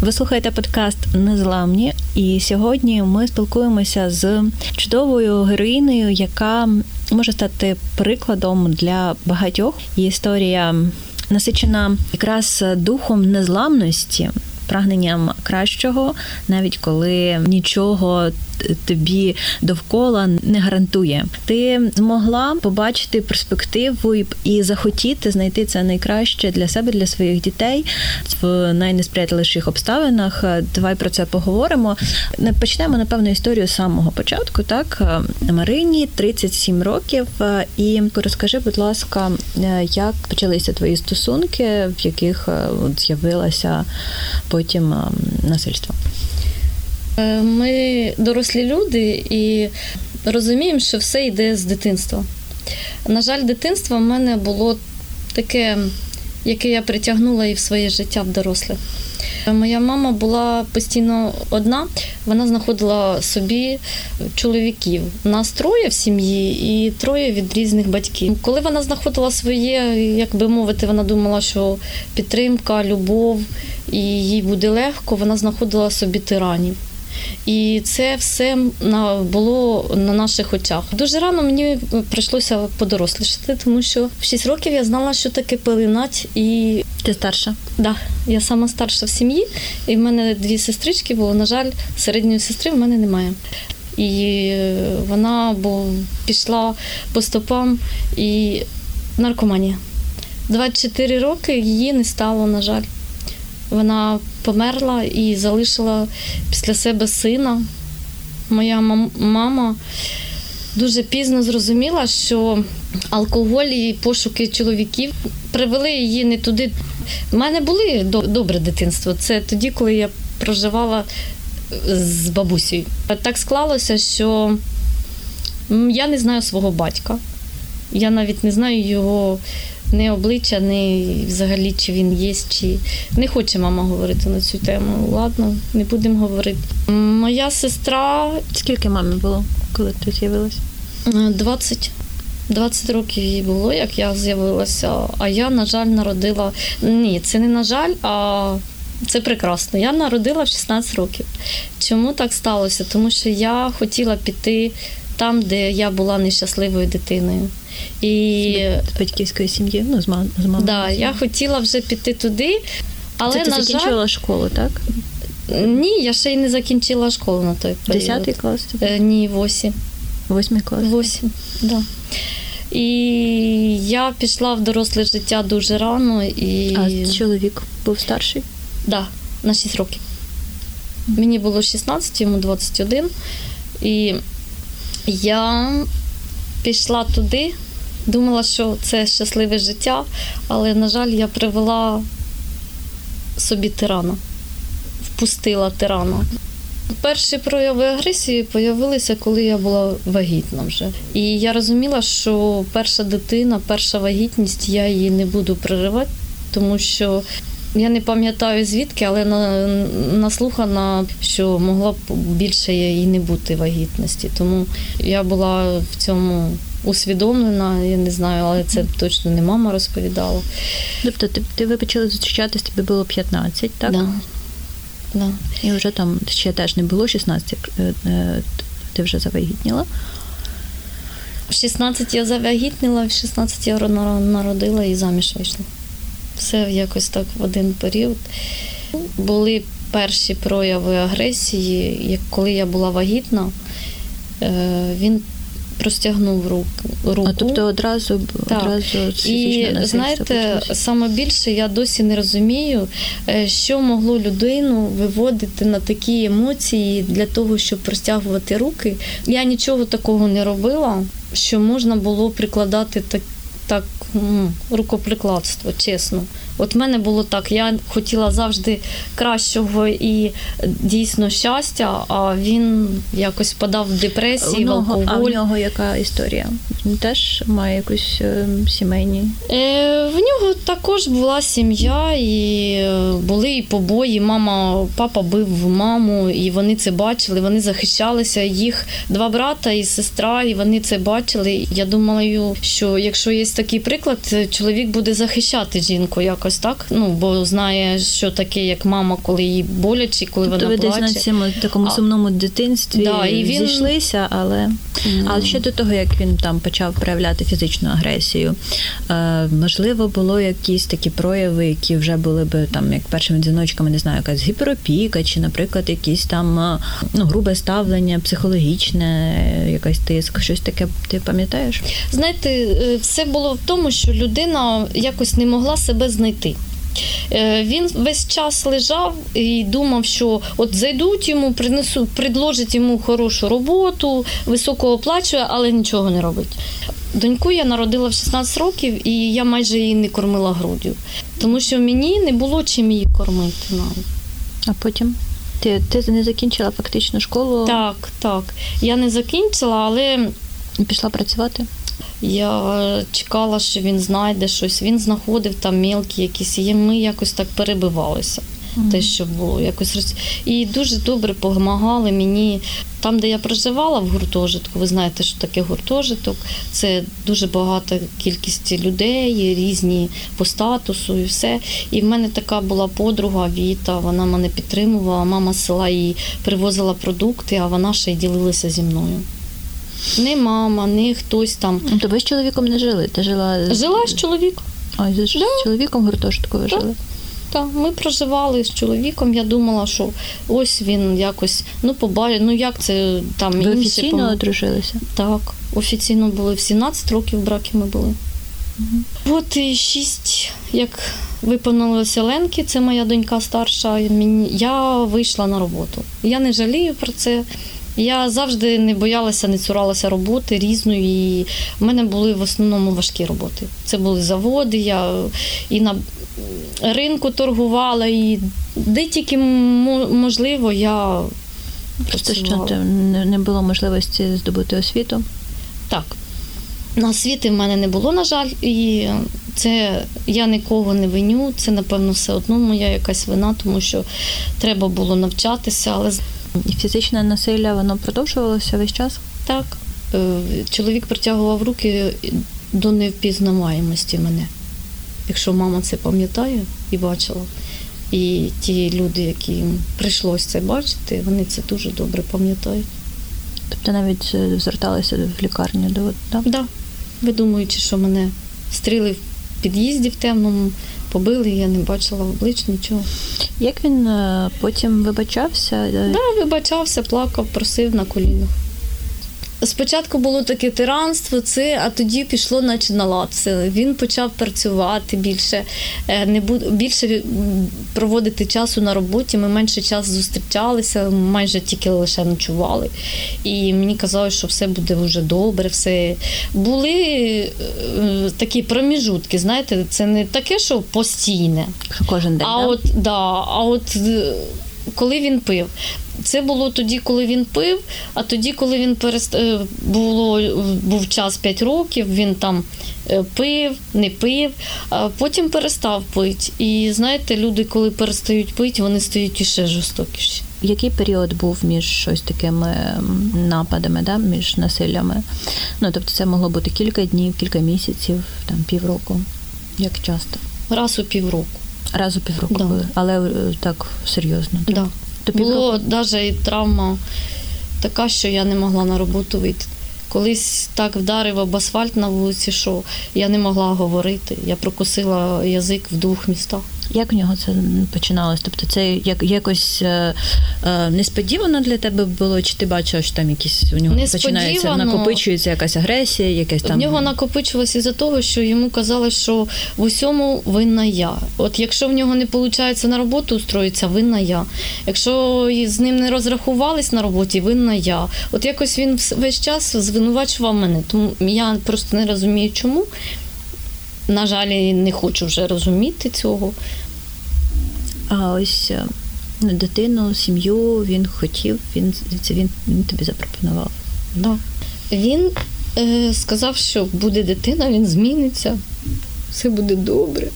Ви слухаєте подкаст Незламні, і сьогодні ми спілкуємося з чудовою героїнею, яка може стати прикладом для багатьох. Її історія насичена якраз духом незламності. Прагненням кращого, навіть коли нічого тобі довкола не гарантує. Ти змогла побачити перспективу і захотіти знайти це найкраще для себе, для своїх дітей в найнесприятливіших обставинах. Давай про це поговоримо. Почнемо напевно історію з самого початку. Так Марині 37 років. І розкажи, будь ласка, як почалися твої стосунки, в яких з'явилося потім насильство? Е, ми дорослі люди і розуміємо, що все йде з дитинства. На жаль, дитинство в мене було таке, яке я притягнула і в своє життя в доросле. Моя мама була постійно одна, вона знаходила собі чоловіків. Нас троє в сім'ї і троє від різних батьків. Коли вона знаходила своє, як би мовити, вона думала, що підтримка, любов і їй буде легко, вона знаходила собі тиранів. І це все було на наших очах. Дуже рано мені прийшлося подорослішати, тому що в 6 років я знала, що таке пеленать. І ти старша? Да, я сама старша в сім'ї, і в мене дві сестрички, бо, на жаль, середньої сестри в мене немає. І вона бо пішла по стопам і наркоманія. 24 роки її не стало, на жаль. Вона померла і залишила після себе сина. Моя мама дуже пізно зрозуміла, що алкоголь і пошуки чоловіків привели її не туди. У мене були добре дитинство. Це тоді, коли я проживала з бабусею. Так склалося, що я не знаю свого батька. Я навіть не знаю його ні обличчя, ні взагалі чи він є, чи не хоче мама говорити на цю тему. Ладно, не будемо говорити. Моя сестра. Скільки мамі було, коли ти з'явилася? 20. 20 років їй було, як я з'явилася. А я, на жаль, народила. Ні, це не на жаль, а це прекрасно. Я народила в 16 років. Чому так сталося? Тому що я хотіла піти там, де я була нещасливою дитиною. І з батьківської сім'ї, ну з мамою. Да, я хотіла вже піти туди, але Це ти на закінчила жаль, школу, так? Ні, я ще й не закінчила школу на той період. Десятий клас? Е, ні, восім. Восьмий клас. Восім, да. І я пішла в доросле життя дуже рано. І... А чоловік був старший? Так, да, на 6 років. Мені було 16, йому 21. І я пішла туди, думала, що це щасливе життя, але, на жаль, я привела собі тирана, впустила тирана. Перші прояви агресії з'явилися, коли я була вагітна вже. І я розуміла, що перша дитина, перша вагітність, я її не буду проривати, тому що я не пам'ятаю звідки, але наслухана, що могла б більше і не бути вагітності. Тому я була в цьому усвідомлена, я не знаю, але це точно не мама розповідала. Тобто ти, ти ви почали зустрічатись, тобі було 15, так? Да. Да. І вже там ще теж не було 16, е, е, ти вже завагітніла. В 16 я завагітніла, в 16 я народила і заміж вийшла все якось так в один період. Були перші прояви агресії, як коли я була вагітна, е, він простягнув руку. А тобто одразу так. одразу І знаєте, саме більше я досі не розумію, е, що могло людину виводити на такі емоції для того, щоб простягувати руки. Я нічого такого не робила, що можна було прикладати так так рукоприкладство, чесно. От в мене було так. Я хотіла завжди кращого і дійсно щастя, а він якось подав в депресії, в алкоголь. А в нього яка історія? Він теж має якусь е, сімейні? Е, В нього також була сім'я, і е, були і побої. Мама, папа бив маму, і вони це бачили. Вони захищалися. Їх два брата і сестра, і вони це бачили. Я думала, що якщо є такий приклад, чоловік буде захищати жінку якось якось так. Ну бо знає, що таке, як мама, коли їй боляче, коли Тобто вона ви десь плаче. на цьому такому А. сумному дитинстві Да, і він- зійшлися, але а ще до того, як він там почав проявляти фізичну агресію, е, можливо, було якісь такі прояви, які вже були би там як першими дзвіночками, не знаю, якась гіперопіка, чи, наприклад, якісь там е, ну, грубе ставлення, психологічне, якийсь тиск, щось таке ти пам'ятаєш? Знаєте, е, все було в тому, що людина якось не могла себе знайти. Е, Він весь час лежав і думав, що от зайдуть йому, принесуть, предложать йому хорошу роботу, високо оплачує, але нічого не робить. Доньку я народила в 16 років, і я майже її не кормила груддю, тому що мені не було чим її кормити навіть. А потім ти, ти не закінчила фактично школу Так, так. Я не закінчила, але пішла працювати? Я е, чекала, що він знайде щось. Він знаходив там мілкі якісь, і ми якось так перебивалися. Те, що було якось роз- і дуже добре допомагали мені там, де я проживала в гуртожитку. Ви знаєте, що таке гуртожиток. Це дуже багата кількість людей, різні по статусу і все. І в мене така була подруга Віта. Вона мене підтримувала. Мама з села їй привозила продукти, а вона ще й ділилася зі мною. Не мама, не хтось там. Ну, То ви з чоловіком не жили? Ти жила Жила з чоловіком. Ой, з, з чоловіком ви Так. жили? Так, ми проживали з чоловіком. Я думала, що ось він якось ну побачить, ну як це там Ви інші офіційно пом- одружилися? Так, офіційно були в 17 років браки ми були. От і шість, як виповнилося Ленки, це моя донька старша. Я вийшла на роботу. Я не жалію про це. Я завжди не боялася, не цуралася роботи різної. І в мене були в основному важкі роботи. Це були заводи, я і на ринку торгувала, і де тільки можливо, я Просто що працювала. те- не, було можливості здобути освіту. Так. На освіти в мене не було, на жаль, і це я нікого не виню. Це, напевно, все одно моя якась вина, тому що треба було навчатися, але І фізичне насилля воно продовжувалося весь час. так. е, Чоловік притягував руки до невпізнаваємості мене. Якщо мама це пам'ятає і бачила. І ті люди, яким прийшлось це бачити, вони це дуже добре пам'ятають. Тобто навіть е, зверталися в лікарню до да? Да. Ви думаючи, що мене стріли в під'їзді в темному, побили, я не бачила облич нічого. Як він е, потім вибачався? Так, Да, вибачався, плакав, просив на колінах. Спочатку було таке тиранство, це, а тоді пішло, наче на лад. Він почав працювати більше, е, не буд- більше проводити часу на роботі. Ми менше часу зустрічалися, майже тільки лише ночували. І мені казали, що все буде вже добре. Все були е, такі проміжутки. Знаєте, це не таке, що постійне. Кожен день. А да? от да, а от е, коли він пив. Це було тоді, коли він пив, а тоді, коли він перест... е, було, був час 5 років, він там е, пив, не пив, а потім перестав пити. І знаєте, люди, коли перестають пити, вони стають іще жорстокіші. Який період був між щось такими нападами, да? між насиллями? Ну, тобто це могло бути кілька днів, кілька місяців, там півроку. Як часто? Раз у півроку. Раз у півроку Да. були, але е, так серйозно. Так? Да. То Було навіть і травма така, що я не могла на роботу вийти. Колись так вдарив об асфальт на вулиці, що я не могла говорити. Я прокусила язик в двох містах. Як в нього це починалось? Тобто це як якось е, е, несподівано для тебе було, чи ти бачила, що там якісь у нього починається накопичується якась агресія, якась там В нього накопичилось із-за того, що йому казали, що в усьому винна я. От якщо в нього не виходить на роботу устроїться, винна я. Якщо з ним не розрахувались на роботі, винна я. От якось він весь час звинувачував мене. Тому я просто не розумію, чому. На жаль, не хочу вже розуміти цього. А ось е, ну, дитину, сім'ю він хотів, він це він, він тобі запропонував. Да. Він е, сказав, що буде дитина, він зміниться, все буде добре.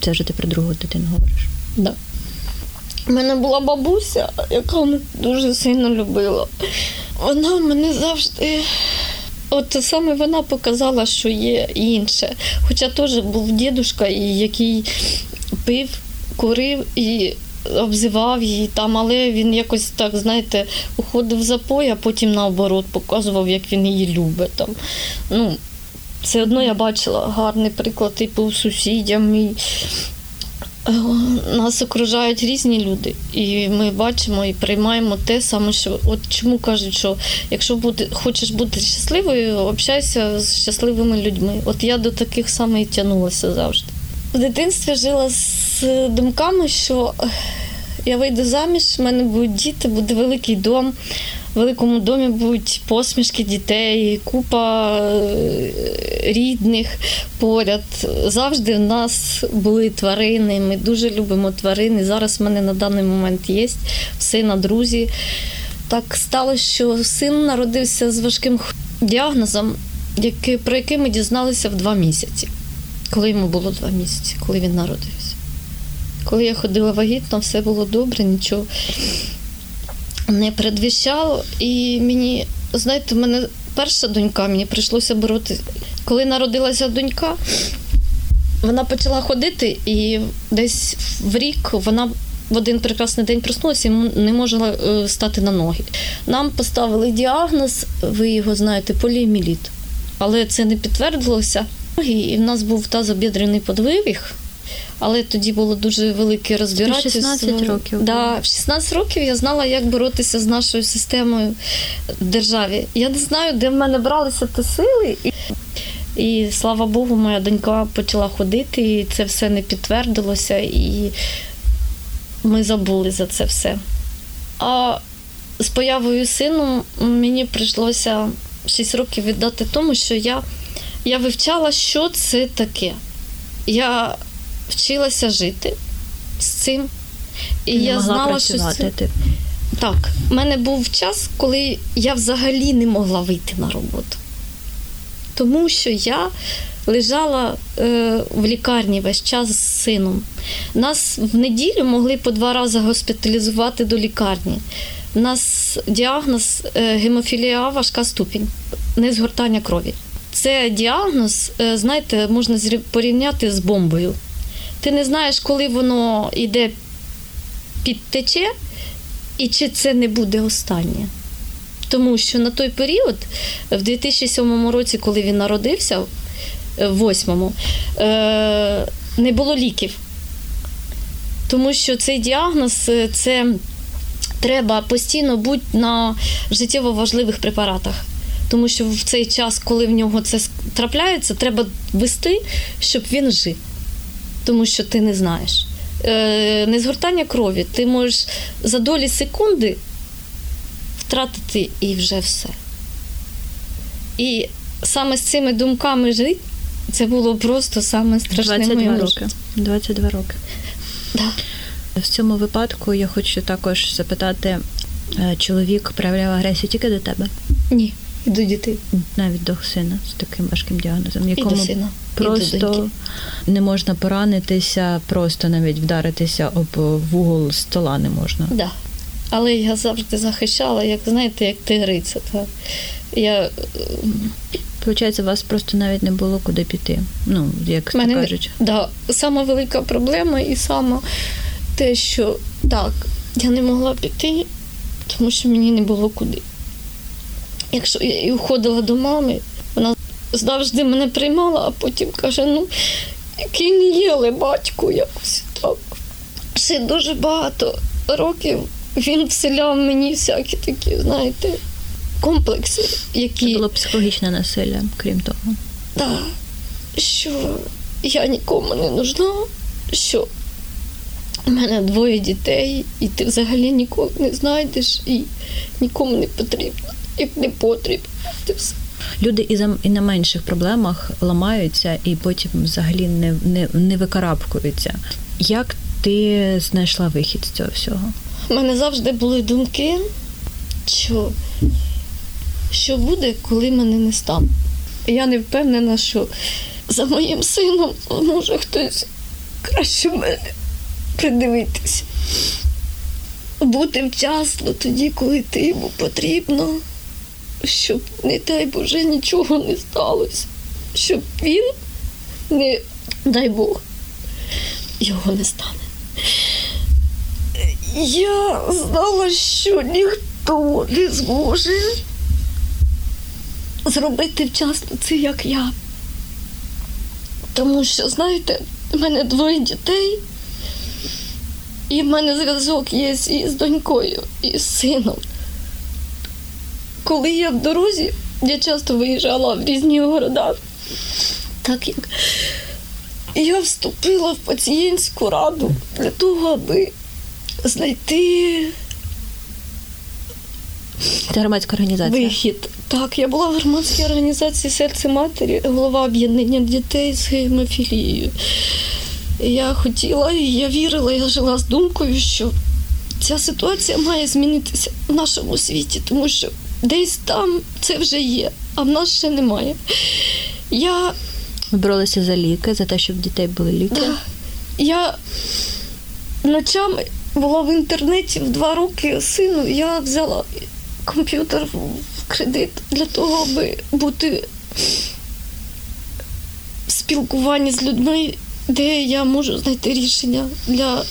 Це вже ти про другу дитину говориш. Да. У мене була бабуся, яка мене дуже сильно любила. Вона мене завжди От саме вона показала, що є інше. Хоча теж був дідушка, який пив, курив і обзивав її там, але він якось так, знаєте, уходив в запой, а потім наоборот показував, як він її любить. Там. Ну, все одно я бачила гарний приклад, типу сусідям. І нас окружають різні люди, і ми бачимо і приймаємо те саме, що от чому кажуть, що якщо бути, хочеш бути щасливою, общайся з щасливими людьми. От я до таких саме і тягнулася завжди. В дитинстві жила з думками, що я вийду заміж, в мене будуть діти, буде великий дом. Великому домі будуть посмішки дітей, купа е, рідних поряд. Завжди в нас були тварини. Ми дуже любимо тварини. Зараз в мене на даний момент є сина, друзі. Так сталося, що син народився з важким діагнозом, про який ми дізналися в два місяці, коли йому було два місяці, коли він народився. Коли я ходила вагітно, все було добре, нічого не передвіщало. І мені, знаєте, в мене перша донька, мені прийшлося боротися. Коли народилася донька, вона почала ходити, і десь в рік вона в один прекрасний день проснулася і не могла е, стати на ноги. Нам поставили діагноз, ви його знаєте, поліеміліт. Але це не підтвердилося. І в нас був тазобідрений подвивіг. Але тоді було дуже велике розбирательство. 16 років. Да, В 16 років я знала, як боротися з нашою системою в державі. Я не знаю, де в мене бралися ті сили. І, і слава Богу, моя донька почала ходити, і це все не підтвердилося, і ми забули за це все. А з появою сину мені прийшлося 6 років віддати тому, що я, я вивчала, що це таке. Я вчилася жити з цим. І Не я могла знала, що це... так. У мене був час, коли я взагалі не могла вийти на роботу. Тому що я лежала е, в лікарні весь час з сином. Нас в неділю могли по два рази госпіталізувати до лікарні. У нас діагноз е, гемофілія важка ступінь, незгортання крові. Це діагноз, е, знаєте, можна порівняти з бомбою. Ти не знаєш, коли воно йде підтече, і чи це не буде останнє. Тому що на той період, в 2007 році, коли він народився, в 8-му, е, не було ліків. Тому що цей діагноз е, це треба постійно бути на життєво важливих препаратах. Тому що в цей час, коли в нього це трапляється, треба вести, щоб він жив тому що ти не знаєш. Е, Незгортання крові, ти можеш за долі секунди втратити і вже все. І саме з цими думками жити, це було просто саме страшне 22 роки. 22 роки. Да. В цьому випадку я хочу також запитати, е, чоловік проявляв агресію тільки до тебе? Ні, до дітей. Навіть до сина з таким важким діагнозом, якому і до сина. просто не можна поранитися, просто навіть вдаритися об вугол стола не можна. Да. Але я завжди захищала, як знаєте, як тигриця. Так. Я... Получається, у вас просто навіть не було куди піти. Ну, як Мене... кажуть. Да. Сама велика проблема і саме те, що так, я не могла піти, тому що мені не було куди. Якщо я і уходила до мами, вона завжди мене приймала, а потім каже: ну, не їли батьку, якось так. Ще дуже багато років він вселяв мені всякі такі, знаєте, комплекси, які. Це було психологічне насилля, крім того. Так, що я нікому не нужна, що у мене двоє дітей, і ти взагалі нікого не знайдеш і нікому не потрібно, як не потрібно. Ти все. Люди і за і на менших проблемах ламаються і потім взагалі не не, не викарабкуються. Як ти знайшла вихід з цього всього? У мене завжди були думки, що що буде, коли мене не стане. Я не впевнена, що за моїм сином може хтось краще мене придивитися. Бути вчасно тоді, коли ти йому потрібно щоб, не дай Боже, нічого не сталося. Щоб він, не дай Бог, його не стане. Я знала, що ніхто не зможе зробити вчасно це, як я. Тому що, знаєте, в мене двоє дітей, і в мене зв'язок є і з донькою, і з сином. Коли я в дорозі, я часто виїжджала в різні города, так як я вступила в пацієнтську раду для того, аби знайти Це громадська організація. вихід. Так, я була в громадській організації серце матері, голова об'єднання дітей з гемофілією. Я хотіла і я вірила, я жила з думкою, що ця ситуація має змінитися в нашому світі, тому що десь там це вже є, а в нас ще немає. Я боролися за ліки, за те, щоб в дітей були ліки. Да. Я ночами була в інтернеті в два роки сину. Я взяла комп'ютер в кредит для того, аби бути в спілкуванні з людьми, де я можу знайти рішення для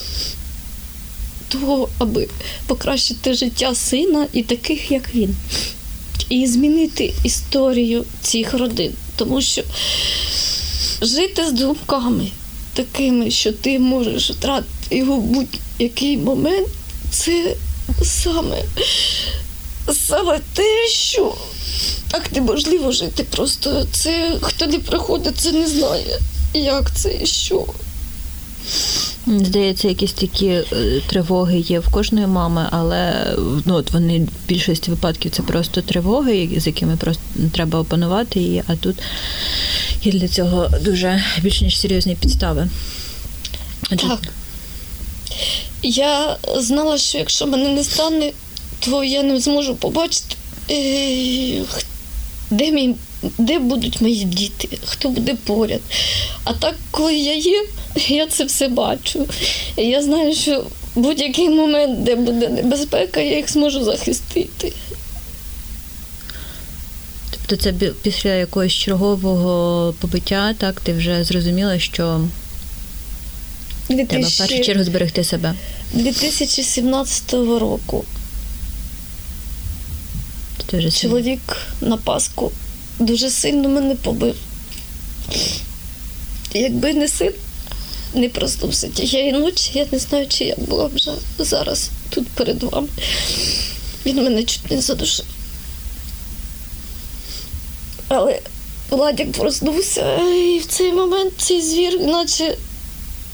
того, аби покращити життя сина і таких, як він. І змінити історію цих родин. Тому що жити з думками такими, що ти можеш втратити його будь-який момент, це саме, саме те, що так неможливо жити. Просто це хто не приходить, це не знає, як це і що. Здається, якісь такі е, тривоги є в кожної мами, але ну, от вони в більшості випадків це просто тривоги, з якими просто треба опанувати її, а тут є для цього дуже більш ніж серйозні підстави. Отже, Так. Я знала, що якщо мене не стане, то я не зможу побачити, е, де, мій, де будуть мої діти, хто буде поряд. А так, коли я є, я це все бачу. І я знаю, що в будь-який момент, де буде небезпека, я їх зможу захистити. Тобто це після якогось чергового побиття, так, ти вже зрозуміла, що треба в першу чергу зберегти себе. 2017 року Ти вже Чоловік на Пасху дуже сильно мене побив. Якби не син, не проснувся тієї ночі, я не знаю, чи я була б вже зараз тут перед вами. Він мене чуть не задушив. Але Владик проснувся, і в цей момент цей звір, наче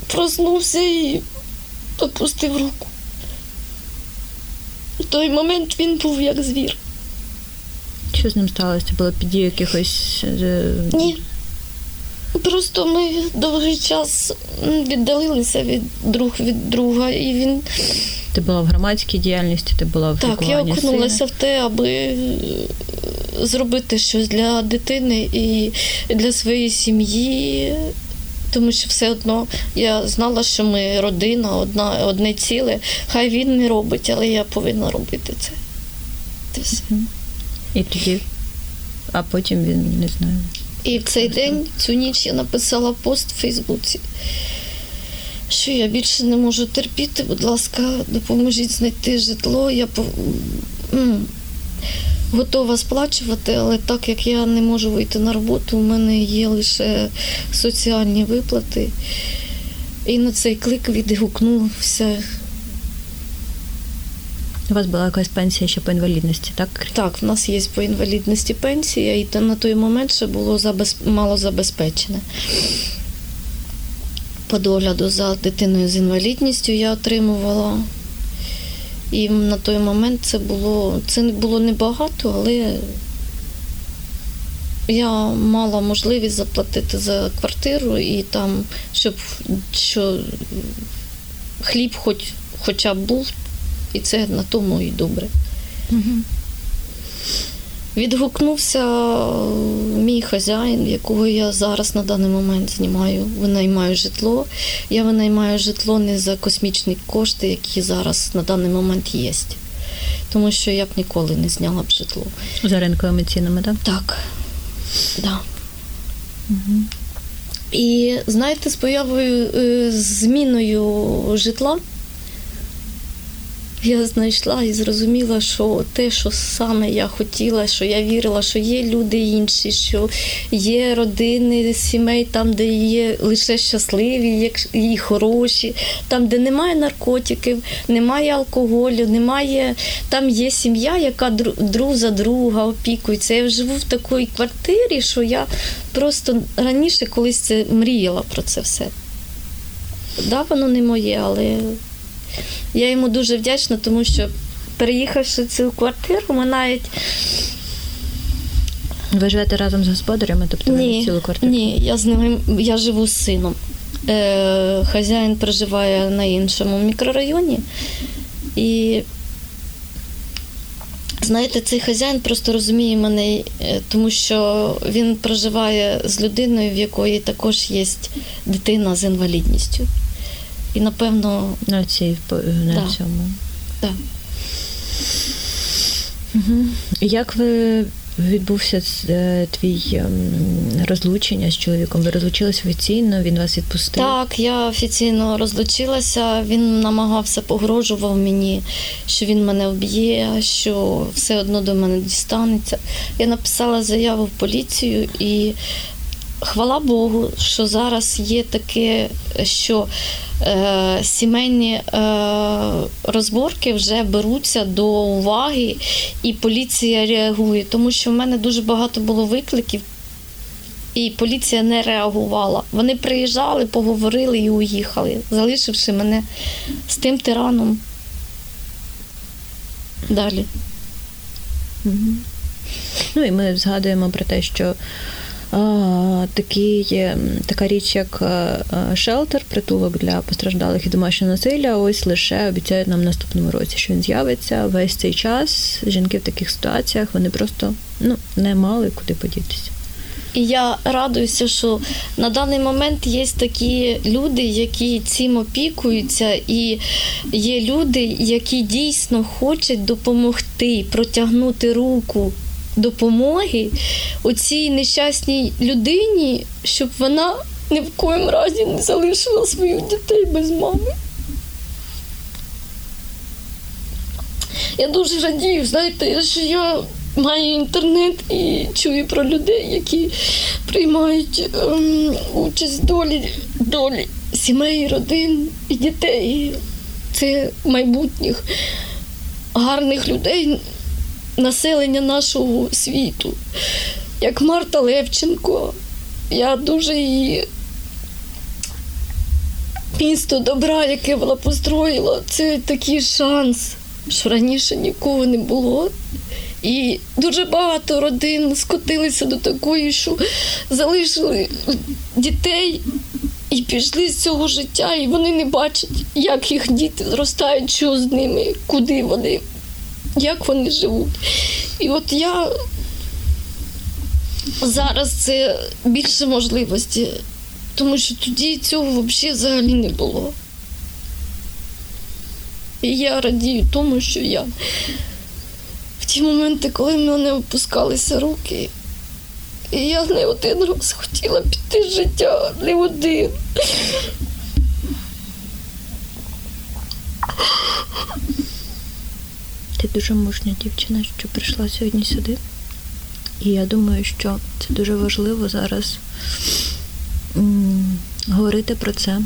проснувся і опустив руку. В той момент він був як звір. Що з ним сталося? Це було під дією якихось. е, Ні. Просто ми довгий час віддалилися від друг від друга, і він Ти була в громадській діяльності, ти була в так, я окунулася в те, аби е, зробити щось для дитини і для своєї сім'ї. Тому що все одно я знала, що ми родина, одна, одне ціле. Хай він не робить, але я повинна робити це. Це все. І тоді, а потім він не знаю. І в цей день, цю ніч, я написала пост в Фейсбуці, що я більше не можу терпіти, будь ласка, допоможіть знайти житло. Я готова сплачувати, але так як я не можу вийти на роботу, у мене є лише соціальні виплати. І на цей клик відгукнувся. У вас була якась пенсія ще по інвалідності, так? Так, в нас є по інвалідності пенсія, і на той момент ще було забез... мало забезпечене. По догляду за дитиною з інвалідністю я отримувала. І на той момент це було це було небагато, але я мала можливість заплатити за квартиру і там, щоб що хліб хоч, хоча б був, і це на тому і добре. Угу. Відгукнувся мій хазяїн, якого я зараз на даний момент знімаю, винаймаю житло. Я винаймаю житло не за космічні кошти, які зараз на даний момент є. тому що я б ніколи не зняла б житло. За ринковими цінами, так? Так. Да. Угу. І знаєте, з появою е, зміною житла я знайшла і зрозуміла, що те, що саме я хотіла, що я вірила, що є люди інші, що є родини, сімей, там, де є лише щасливі, і хороші, там, де немає наркотиків, немає алкоголю, немає. Там є сім'я, яка друг за друга опікується. Я живу в такій квартирі, що я просто раніше колись це мріяла про це все. Да, воно не моє, але я йому дуже вдячна, тому що переїхавши цю квартиру, ми навіть. Ви живете разом з господарями, тобто ні, ви цілу квартиру? Ні, я з ним я живу з сином. Е, Хазяїн проживає на іншому мікрорайоні. І знаєте, цей хазяїн просто розуміє мене, е, тому що він проживає з людиною, в якої також є дитина з інвалідністю. І напевно на цій на да. цьому. Да. Угу. Як ви відбувся е, твій ем, розлучення з чоловіком? Ви розлучилися офіційно? Він вас відпустив? Так, я офіційно розлучилася. Він намагався, погрожував мені, що він мене вб'є, що все одно до мене дістанеться. Я написала заяву в поліцію і. Хвала Богу, що зараз є таке, що е, сімейні е, розборки вже беруться до уваги, і поліція реагує, тому що в мене дуже багато було викликів. І поліція не реагувала. Вони приїжджали, поговорили і уїхали, залишивши мене з тим тираном. Далі. Угу. Ну і ми згадуємо про те, що такий, така річ, як шелтер, притулок для постраждалих і домашнього насилля. Ось лише обіцяють нам в наступному році, що він з'явиться весь цей час. Жінки в таких ситуаціях вони просто ну, не мали куди подітися. І я радуюся, що на даний момент є такі люди, які цим опікуються, і є люди, які дійсно хочуть допомогти, протягнути руку допомоги оцій нещасній людині, щоб вона ні в коїм разі не залишила своїх дітей без мами. Я дуже радію, знаєте, що я маю інтернет і чую про людей, які приймають ем, участь долі, долі сімей, родин і дітей. Це майбутніх гарних людей населення нашого світу, як Марта Левченко. Я дуже її місто добра, яке вона построїла, це такий шанс, що раніше нікого не було. І дуже багато родин скотилися до такої, що залишили дітей і пішли з цього життя, і вони не бачать, як їх діти зростають, що з ними, куди вони як вони живуть. І от я зараз це більше можливості, тому що тоді цього взагалі взагалі не було. І я радію тому, що я в ті моменти, коли в мене опускалися руки, і я не один раз хотіла піти з життя, не один. Ти дуже мужня дівчина, що прийшла сьогодні сюди. І я думаю, що це дуже важливо зараз говорити про це.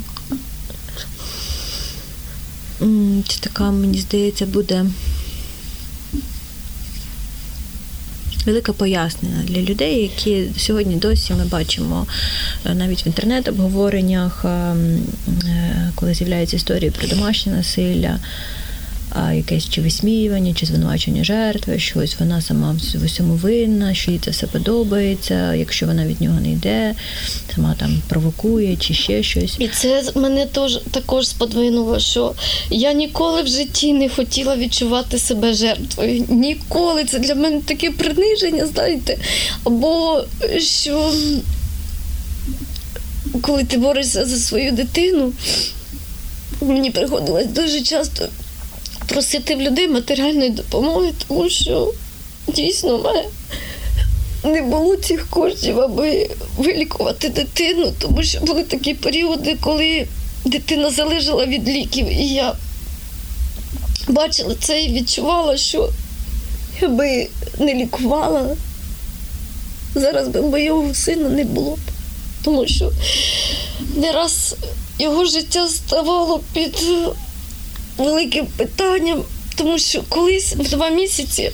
М- це така, мені здається, буде велике пояснення для людей, які сьогодні досі ми бачимо е, навіть в інтернет-обговореннях, ем, е, коли з'являються історії про домашнє насилля якесь чи висміювання, чи звинувачення жертви, що ось вона сама в усьому винна, що їй це все подобається, якщо вона від нього не йде, сама там провокує чи ще щось. І це мене теж також сподвинуло, що я ніколи в житті не хотіла відчувати себе жертвою. Ніколи це для мене таке приниження, знаєте, або що. Коли ти борешся за свою дитину, мені приходилось дуже часто просити в людей матеріальної допомоги, тому що дійсно в мене не було цих коштів, аби вилікувати дитину, тому що були такі періоди, коли дитина залежала від ліків, і я бачила це і відчувала, що якби не лікувала, зараз би моєго сина не було б. Тому що не раз його життя ставало під великим питанням, тому що колись в два місяці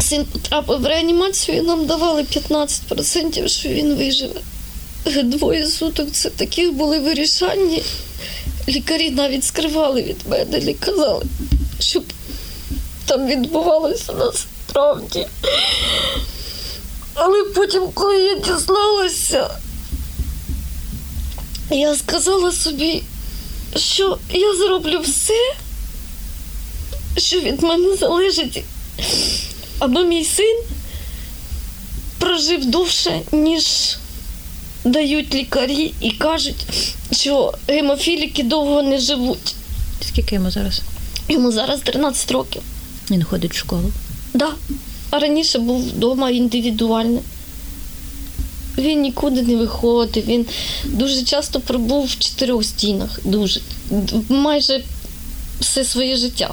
син потрапив в реанімацію і нам давали 15%, що він виживе. Двоє суток це такі були вирішальні. Лікарі навіть скривали від мене і казали, щоб там відбувалося насправді. Але потім, коли я дізналася, я сказала собі, що я зроблю все, що від мене залежить, аби мій син прожив довше, ніж дають лікарі і кажуть, що гемофіліки довго не живуть. Скільки йому зараз? Йому зараз 13 років. Він ходить в школу. Да. А раніше був вдома індивідуально. Він нікуди не виходив. Він дуже часто пробув в чотирьох стінах. Дуже. Майже все своє життя.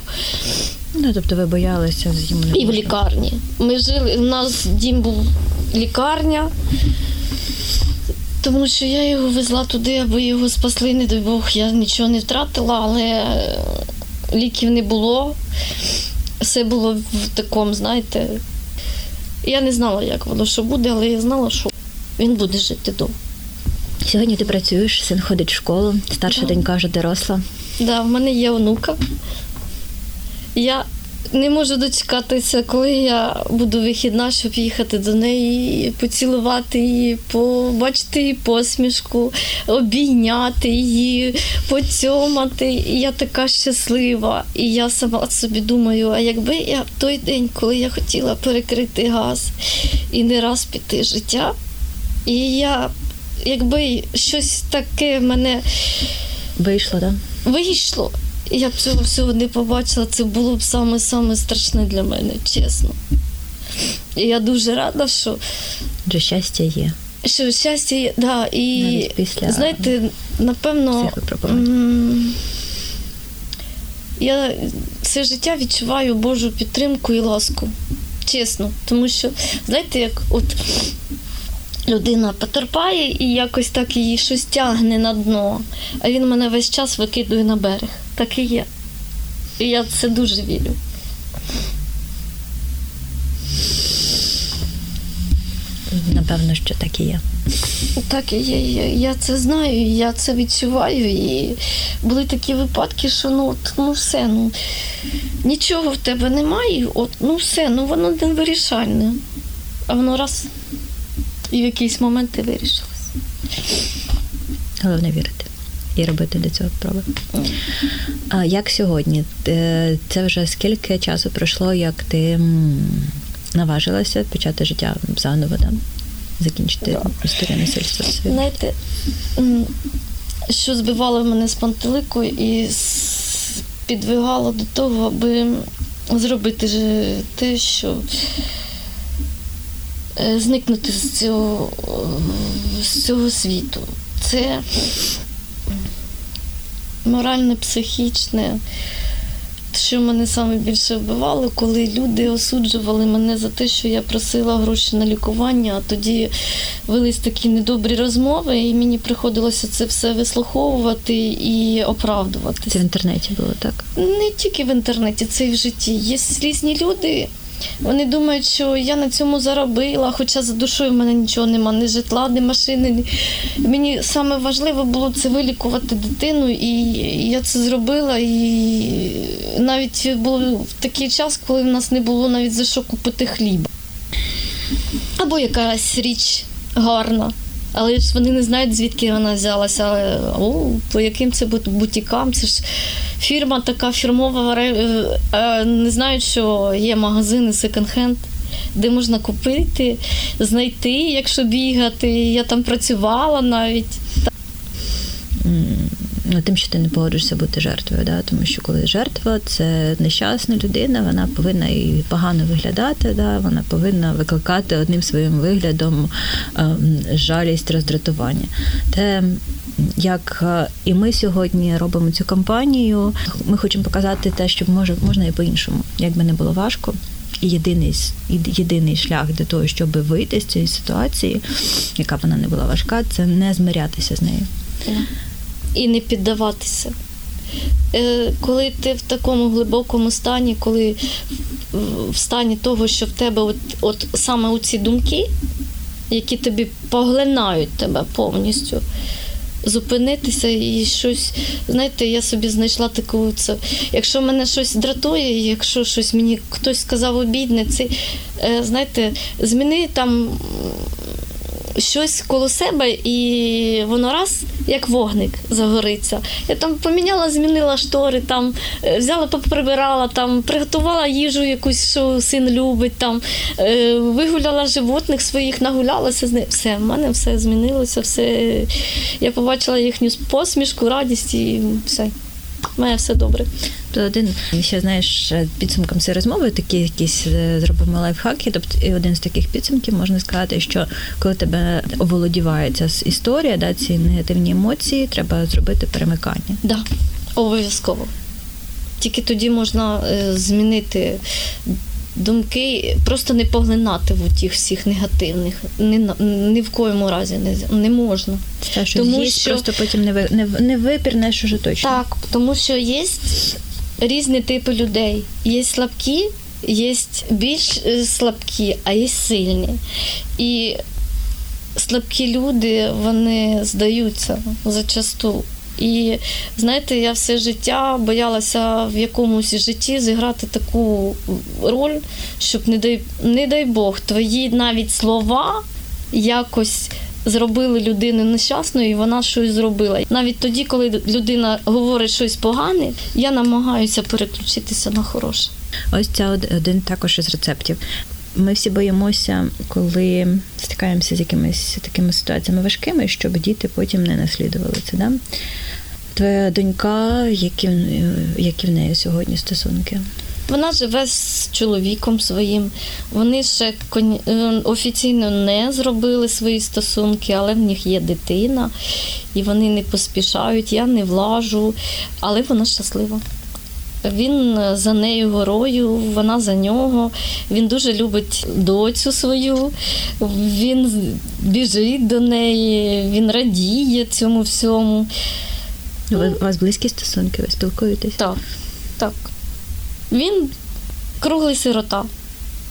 Ну, тобто ви боялися з не І в лікарні. Ми жили, у нас дім був лікарня, тому що я його везла туди, аби його спасли, не дай Бог, я нічого не втратила, але ліків не було. Все було в такому, знаєте. Я не знала, як воно що буде, але я знала, що він буде жити довго. Сьогодні ти працюєш, син ходить в школу, старша Да. донька вже доросла. Да, в мене є онука. Я не можу дочекатися, коли я буду вихідна, щоб їхати до неї, поцілувати її, побачити її посмішку, обійняти її, поцьомати. І я така щаслива. І я сама собі думаю, а якби я в той день, коли я хотіла перекрити газ і не раз піти життя, і я, якби щось таке в мене Вийшло, так? вийшло. і Я б цього всього не побачила, це було б саме-саме страшне для мене, чесно. І я дуже рада, що, Адже щастя є. що щастя є. Да, і Навіть після знаєте, напевно, м, я все життя відчуваю Божу підтримку і ласку. Чесно. Тому що, знаєте, як от людина потерпає і якось так її щось тягне на дно, а він мене весь час викидує на берег. Так і є. І я в це дуже вірю. Напевно, що так і є. Так і є. Я, я це знаю, я це відчуваю. І були такі випадки, що ну, от, ну все, ну нічого в тебе немає, от, ну все, ну воно не вирішальне. А воно раз і в якийсь момент ти вирішилось. Головне вірити і робити для цього спроби. А як сьогодні? Е, Це вже скільки часу пройшло, як ти наважилася почати життя заново, да? закінчити історію насильства своє? Знаєте, що збивало мене з пантелику і підвигало до того, аби зробити те, що зникнути з цього, е, з цього світу. Це моральне, психічне. Що мене саме більше вбивало, коли люди осуджували мене за те, що я просила гроші на лікування, а тоді велись такі недобрі розмови, і мені приходилося це все вислуховувати і Це в інтернеті було так. Не тільки в інтернеті, це і в житті. Є різні люди. Вони думають, що я на цьому заробила, хоча за душою в мене нічого нема, ні житла, ні машини. Ні... Мені саме важливо було це вилікувати дитину, і я це зробила. І навіть був такий час, коли в нас не було навіть за що купити хліб. Або якась річ гарна. Але ж вони не знають, звідки вона взялася. О, по яким це бут- бутікам? Це ж фірма така фірмова, е, не знають, що є магазини секонд-хенд, де можна купити, знайти, якщо бігати. Я там працювала навіть. М, тим, що ти не погодишся бути жертвою. Да? Тому що коли жертва це нещасна людина, вона повинна і погано виглядати, да? вона повинна викликати одним своїм виглядом ем, жалість, роздратування. Те, як е, і ми сьогодні робимо цю кампанію, ми хочемо показати те, що може можна і по-іншому, як би не було важко. І єдиний єдиний шлях для того, щоб вийти з цієї ситуації, яка б вона не була важка, це не змирятися з нею і не піддаватися. Е, коли ти в такому глибокому стані, коли в стані того, що в тебе от, от саме у ці думки, які тобі поглинають тебе повністю, зупинитися і щось, знаєте, я собі знайшла таку це. Якщо мене щось дратує, якщо щось мені хтось сказав обідне, це е, знаєте, зміни там щось коло себе, і воно раз як вогник загориться. Я там поміняла, змінила штори, там е, взяла, поприбирала, там приготувала їжу, якусь, що син любить, там е, вигуляла животних своїх, нагулялася з ним. Все, в мене все змінилося, все. Я побачила їхню посмішку, радість і все. Має все добре. То один ще знаєш підсумком цієї розмови такі якісь е, зробимо лайфхаки. Тобто, і один з таких підсумків можна сказати, що коли тебе оволодіває ця історія, да, ці негативні емоції, треба зробити перемикання. Так, да, обов'язково. Тільки тоді можна е, змінити думки, просто не поглинати в тих всіх негативних. Ні, ні в коєму разі не не можна. Та, що тому що просто потім не ви, не, не випірнеш уже точно. Так, тому що є різні типи людей. Є слабкі, є більш е, слабкі, а є сильні. І слабкі люди вони здаються зачасту. І знаєте, я все життя боялася в якомусь житті зіграти таку роль, щоб не дай не дай Бог, твої навіть слова якось зробили людину нещасною, і вона щось зробила. Навіть тоді, коли людина говорить щось погане, я намагаюся переключитися на хороше. Ось це один також із рецептів. Ми всі боїмося, коли стикаємося з якимись такими ситуаціями важкими, щоб діти потім не наслідували це. Да? Твоя донька, які, які в неї сьогодні стосунки? Вона живе з чоловіком своїм. Вони ще е, офіційно не зробили свої стосунки, але в них є дитина, і вони не поспішають. Я не влажу, але вона щаслива. Він за нею горою, вона за нього. Він дуже любить доцю свою, він біжить до неї, він радіє цьому всьому. У вас близькі стосунки, ви спілкуєтесь? Так, так. Він круглий сирота.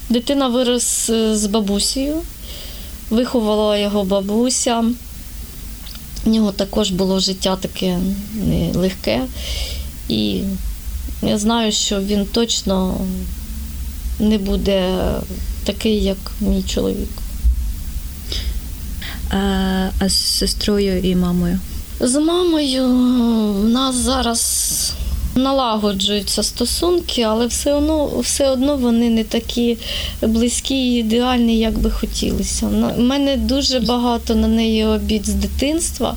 Дитина вирос е, з бабусею, виховала його бабуся. У нього також було життя таке нелегке. І я знаю, що він точно не буде такий, як мій чоловік. А, а з сестрою і мамою? З мамою в нас зараз налагоджуються стосунки, але все одно все одно вони не такі близькі і ідеальні, як би хотілося. У мене дуже багато на неї обід з дитинства.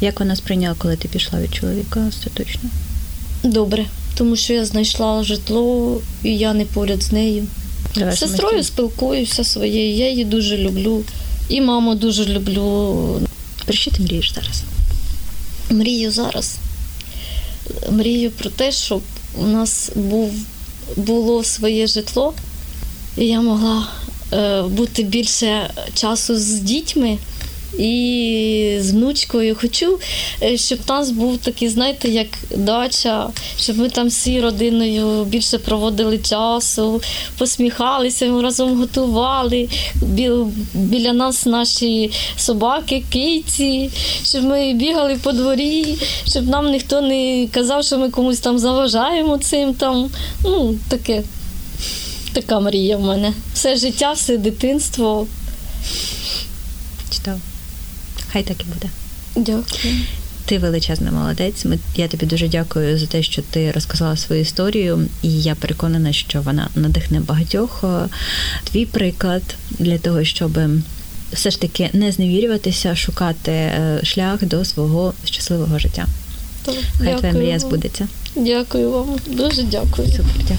Як вона сприйняла, коли ти пішла від чоловіка остаточно? Добре, тому що я знайшла житло і я не поряд з нею. З сестрою спілкуюся своєю, я її дуже люблю. І маму дуже люблю. Про що ти мрієш зараз? Мрію зараз мрію про те, щоб у нас був, було своє житло, і я могла е, бути більше часу з дітьми і з внучкою. Хочу, е, щоб у нас був такий, знаєте, як дача, щоб ми там всі родиною більше проводили часу, посміхалися, ми разом готували. Біля нас наші собаки, киці, щоб ми бігали по дворі, щоб нам ніхто не казав, що ми комусь там заважаємо цим. там, ну, таке. Така мрія в мене. Все життя, все дитинство. Хай так і буде. Дякую. Ти величезна молодець. Я тобі дуже дякую за те, що ти розказала свою історію, і я переконана, що вона надихне багатьох. Твій приклад для того, щоб все ж таки не зневірюватися, шукати е, шлях до свого щасливого життя. Так, Хай твоя мрія збудеться. Дякую вам. Дуже дякую. Супер, дякую.